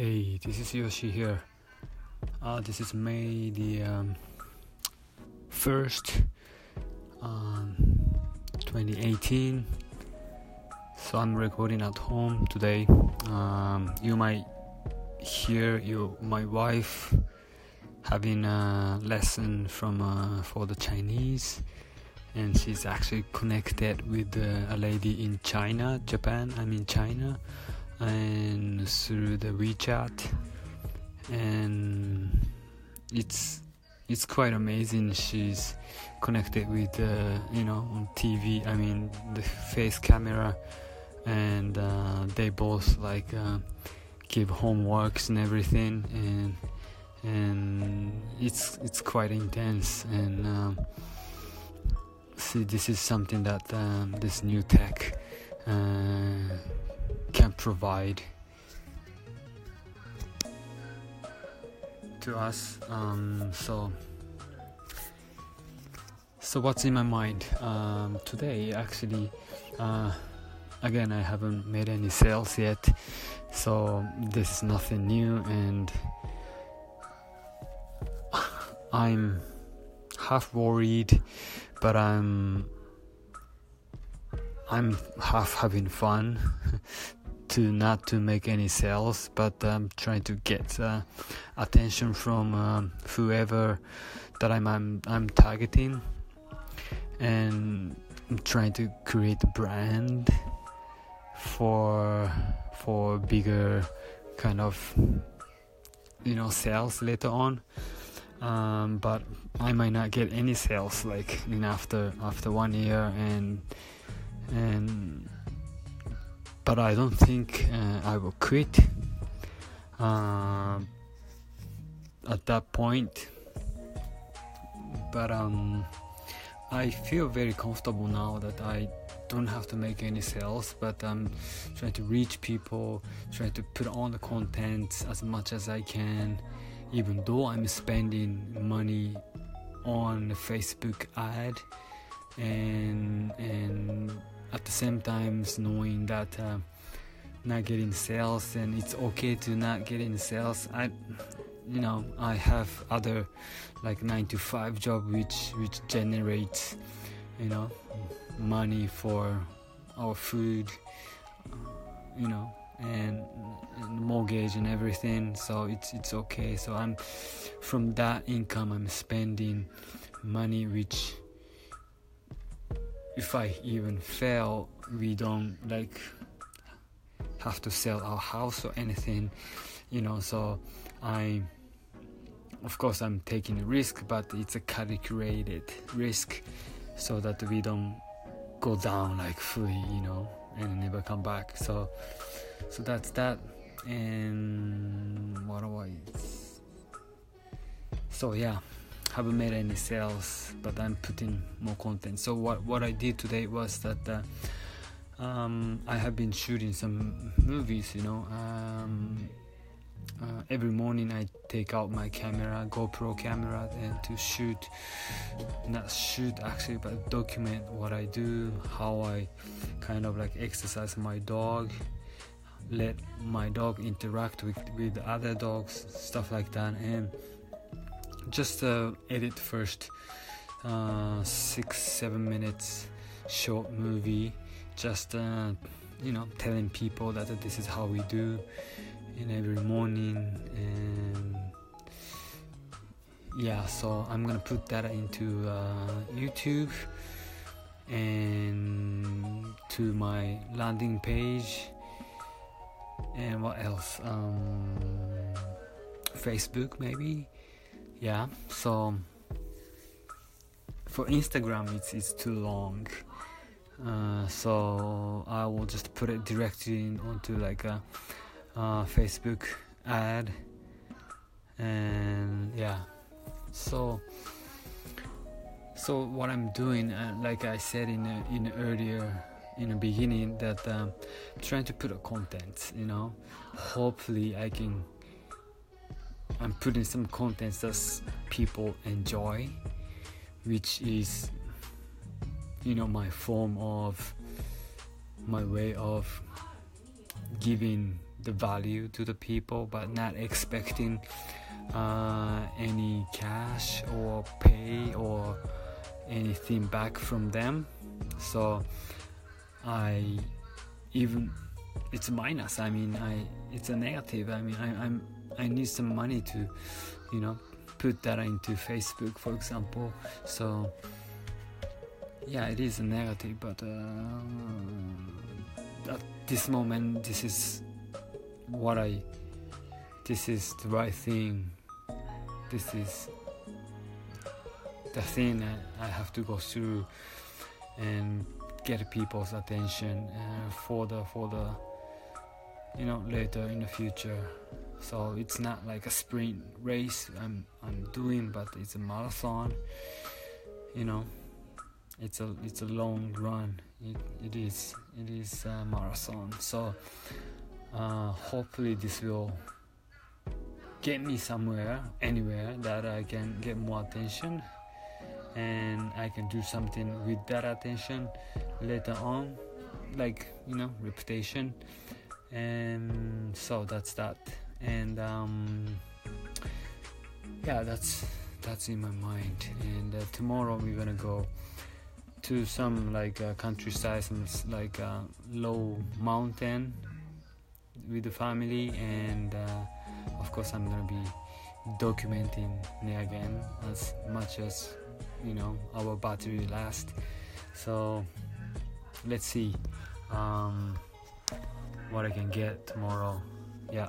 Hey, this is Yoshi here. Uh, this is May the um, 1st, um, 2018. So I'm recording at home today. Um, you might hear you, my wife having a lesson from uh, for the Chinese, and she's actually connected with uh, a lady in China, Japan. I'm in China and through the WeChat, and it's it's quite amazing. She's connected with uh, you know on TV. I mean the face camera, and uh, they both like uh, give homeworks and everything, and and it's it's quite intense. And um, see, this is something that um, this new tech. Can provide to us. Um, so, so what's in my mind um, today? Actually, uh, again, I haven't made any sales yet, so this is nothing new, and I'm half worried, but I'm I'm half having fun to not to make any sales, but I'm trying to get uh, attention from um, whoever that I'm, I'm I'm targeting, and I'm trying to create a brand for for bigger kind of you know sales later on. Um, but I might not get any sales like in after after one year and and but I don't think uh, I will quit uh, at that point. But um, I feel very comfortable now that I don't have to make any sales, but I'm trying to reach people, trying to put on the content as much as I can, even though I'm spending money on the Facebook ad and and at the same time knowing that uh, not getting sales and it's okay to not get in sales. I you know i have other like 9 to 5 job which which generates you know money for our food you know and, and mortgage and everything. So it's it's okay. So i'm from that income i'm spending money which if I even fail, we don't like have to sell our house or anything, you know. So I, of course, I'm taking a risk, but it's a calculated risk, so that we don't go down like fully, you know, and never come back. So, so that's that. And what do I? So yeah haven't made any sales but i'm putting more content. So what what i did today was that uh, um, i have been shooting some movies you know um, uh, every morning i take out my camera gopro camera and to shoot not shoot actually but document what i do how i kind of like exercise my dog let my dog interact with with other dogs stuff like that and just uh, edit first uh, six seven minutes short movie just uh, you know telling people that this is how we do in every morning and yeah so i'm gonna put that into uh, youtube and to my landing page and what else? Um, facebook maybe yeah so for instagram it's, it's too long. Uh, so i will just put it directly onto like a, a facebook ad. And yeah. So so what i'm doing uh, like i said in a, in earlier in the beginning that um, trying to put a content you know. Hopefully i can I'm putting some contents that people enjoy, which is, you know, my form of my way of giving the value to the people but not expecting uh, any cash or pay or anything back from them. So i even it's minus. I mean i it's a negative. I mean I, i'm i need some money to you know put that into facebook for example. So yeah it is a negative but uh, at this moment this is what i this is the right thing. This is the thing I have to go through and get people's attention uh, for the for the you know later in the future so it's not like a sprint race I'm I'm doing but it's a marathon you know it's a it's a long run it, it is it is a marathon so uh, hopefully this will get me somewhere anywhere that I can get more attention and I can do something with that attention later on, like you know, reputation. And so that's that. And um, yeah, that's that's in my mind. And uh, tomorrow we're gonna go to some like uh, countryside, some like uh, low mountain with the family, and uh, of course I'm gonna be documenting again as much as you know our battery last so let's see um, what I can get tomorrow. Yeah